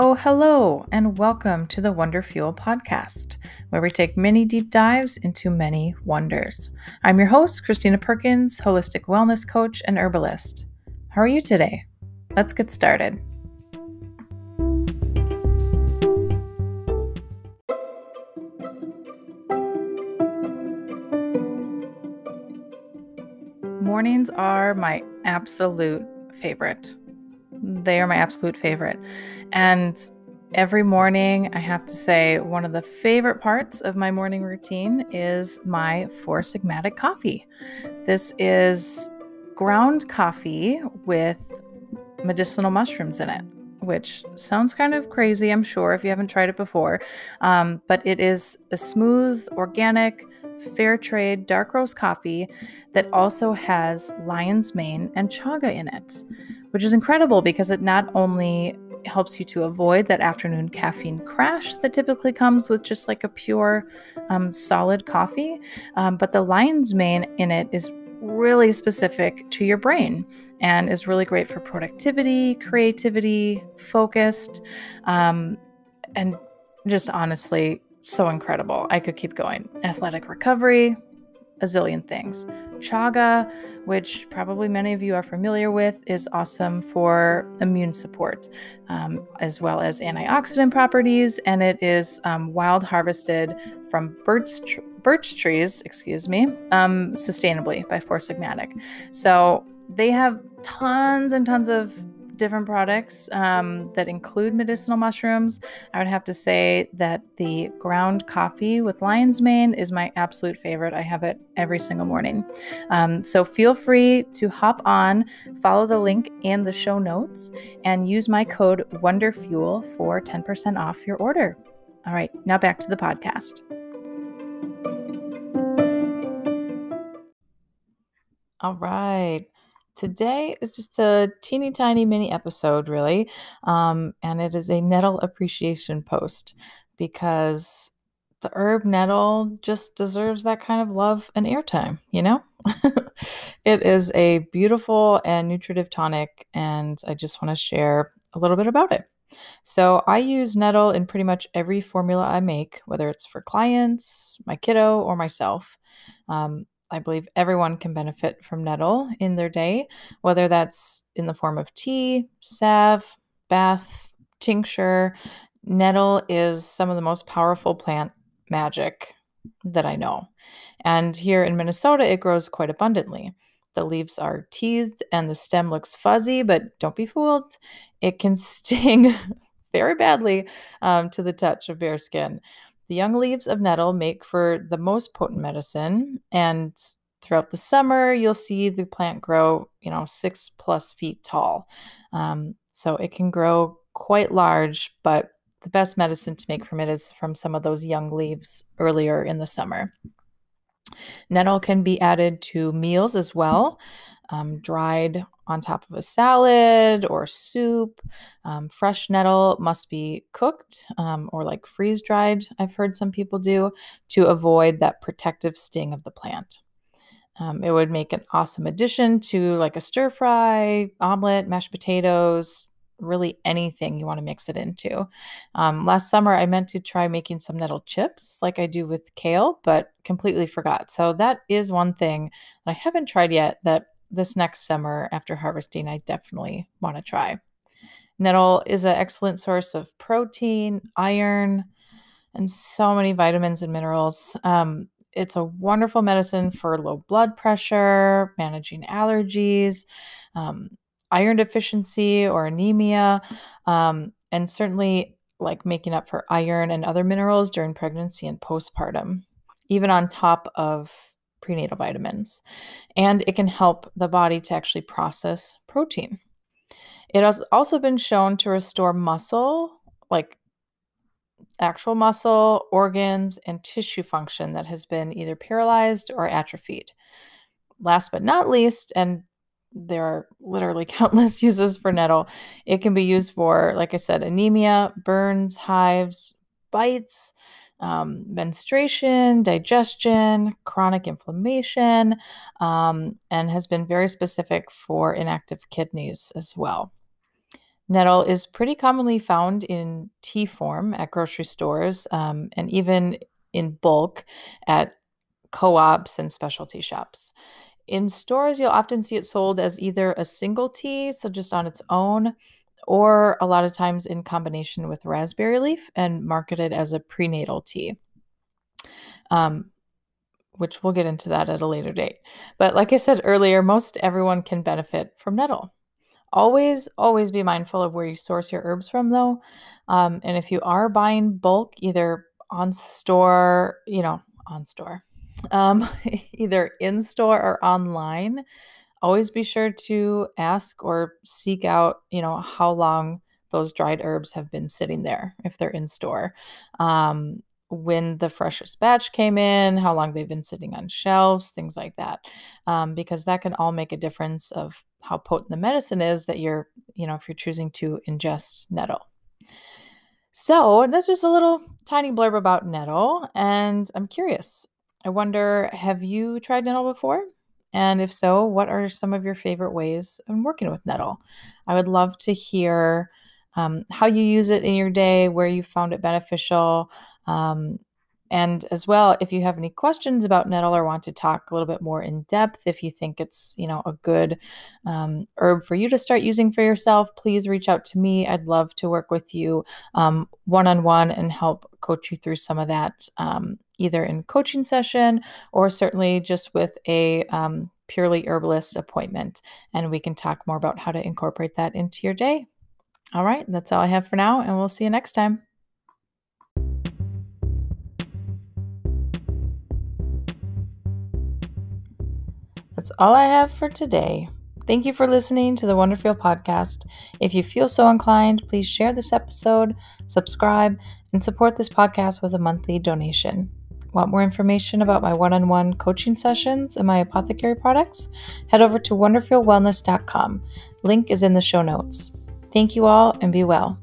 Oh, hello, and welcome to the Wonder Fuel podcast, where we take many deep dives into many wonders. I'm your host, Christina Perkins, holistic wellness coach and herbalist. How are you today? Let's get started. Mornings are my absolute favorite. They are my absolute favorite. And every morning, I have to say, one of the favorite parts of my morning routine is my Four Sigmatic coffee. This is ground coffee with medicinal mushrooms in it which sounds kind of crazy, I'm sure, if you haven't tried it before. Um, but it is a smooth, organic, fair trade dark roast coffee that also has lion's mane and chaga in it which is incredible because it not only helps you to avoid that afternoon caffeine crash that typically comes with just like a pure um, solid coffee, um, but the lion's mane in it is really specific to your brain and is really great for productivity, creativity, focused, um, and just honestly so incredible. I could keep going. Athletic recovery, a zillion things. Chaga, which probably many of you are familiar with, is awesome for immune support um, as well as antioxidant properties, and it is um, wild harvested from birch, tr- birch trees, excuse me, um, sustainably by Four Sigmatic. So they have tons and tons of different products um, that include medicinal mushrooms. I would have to say that the ground coffee with lion's mane is my absolute favorite. I have it every single morning. Um, so feel free to hop on, follow the link in the show notes, and use my code WonderFuel for 10% off your order. All right, now back to the podcast. All right. Today is just a teeny tiny mini episode, really. Um, and it is a nettle appreciation post because the herb nettle just deserves that kind of love and airtime, you know? it is a beautiful and nutritive tonic, and I just want to share a little bit about it. So, I use nettle in pretty much every formula I make, whether it's for clients, my kiddo, or myself. Um, I believe everyone can benefit from nettle in their day, whether that's in the form of tea, salve, bath, tincture. Nettle is some of the most powerful plant magic that I know. And here in Minnesota, it grows quite abundantly. The leaves are teased and the stem looks fuzzy, but don't be fooled. It can sting very badly um, to the touch of bare skin. The young leaves of nettle make for the most potent medicine, and throughout the summer, you'll see the plant grow, you know, six plus feet tall. Um, so it can grow quite large, but the best medicine to make from it is from some of those young leaves earlier in the summer. Nettle can be added to meals as well, um, dried on top of a salad or soup. Um, fresh nettle must be cooked um, or like freeze dried, I've heard some people do, to avoid that protective sting of the plant. Um, it would make an awesome addition to like a stir fry, omelet, mashed potatoes, really anything you want to mix it into. Um, last summer, I meant to try making some nettle chips like I do with kale, but completely forgot. So that is one thing that I haven't tried yet that this next summer after harvesting, I definitely want to try. Nettle is an excellent source of protein, iron, and so many vitamins and minerals. Um, it's a wonderful medicine for low blood pressure, managing allergies, um, iron deficiency or anemia, um, and certainly like making up for iron and other minerals during pregnancy and postpartum, even on top of prenatal vitamins. And it can help the body to actually process protein. It has also been shown to restore muscle, like actual muscle, organs, and tissue function that has been either paralyzed or atrophied. Last but not least, and there are literally countless uses for nettle. It can be used for, like I said, anemia, burns, hives, bites, um, menstruation, digestion, chronic inflammation, um, and has been very specific for inactive kidneys as well. Nettle is pretty commonly found in tea form at grocery stores um, and even in bulk at co ops and specialty shops. In stores, you'll often see it sold as either a single tea, so just on its own, or a lot of times in combination with raspberry leaf and marketed as a prenatal tea. Um, which we'll get into that at a later date. But like I said earlier, most everyone can benefit from nettle. Always, always be mindful of where you source your herbs from, though. Um, and if you are buying bulk, either on store, you know, on store, um, either in store or online, always be sure to ask or seek out, you know, how long those dried herbs have been sitting there if they're in store. Um, when the freshest batch came in, how long they've been sitting on shelves, things like that, um, because that can all make a difference of how potent the medicine is that you're, you know, if you're choosing to ingest nettle. So that's just a little tiny blurb about nettle, and I'm curious. I wonder, have you tried nettle before? And if so, what are some of your favorite ways of working with nettle? I would love to hear um, how you use it in your day, where you found it beneficial, um, and as well, if you have any questions about nettle or want to talk a little bit more in depth, if you think it's you know a good um, herb for you to start using for yourself, please reach out to me. I'd love to work with you one on one and help coach you through some of that, um, either in coaching session or certainly just with a um, purely herbalist appointment, and we can talk more about how to incorporate that into your day. All right, that's all I have for now, and we'll see you next time. That's all I have for today. Thank you for listening to the Wonderfeel podcast. If you feel so inclined, please share this episode, subscribe, and support this podcast with a monthly donation. Want more information about my one on one coaching sessions and my apothecary products? Head over to wonderfeelwellness.com. Link is in the show notes. Thank you all and be well.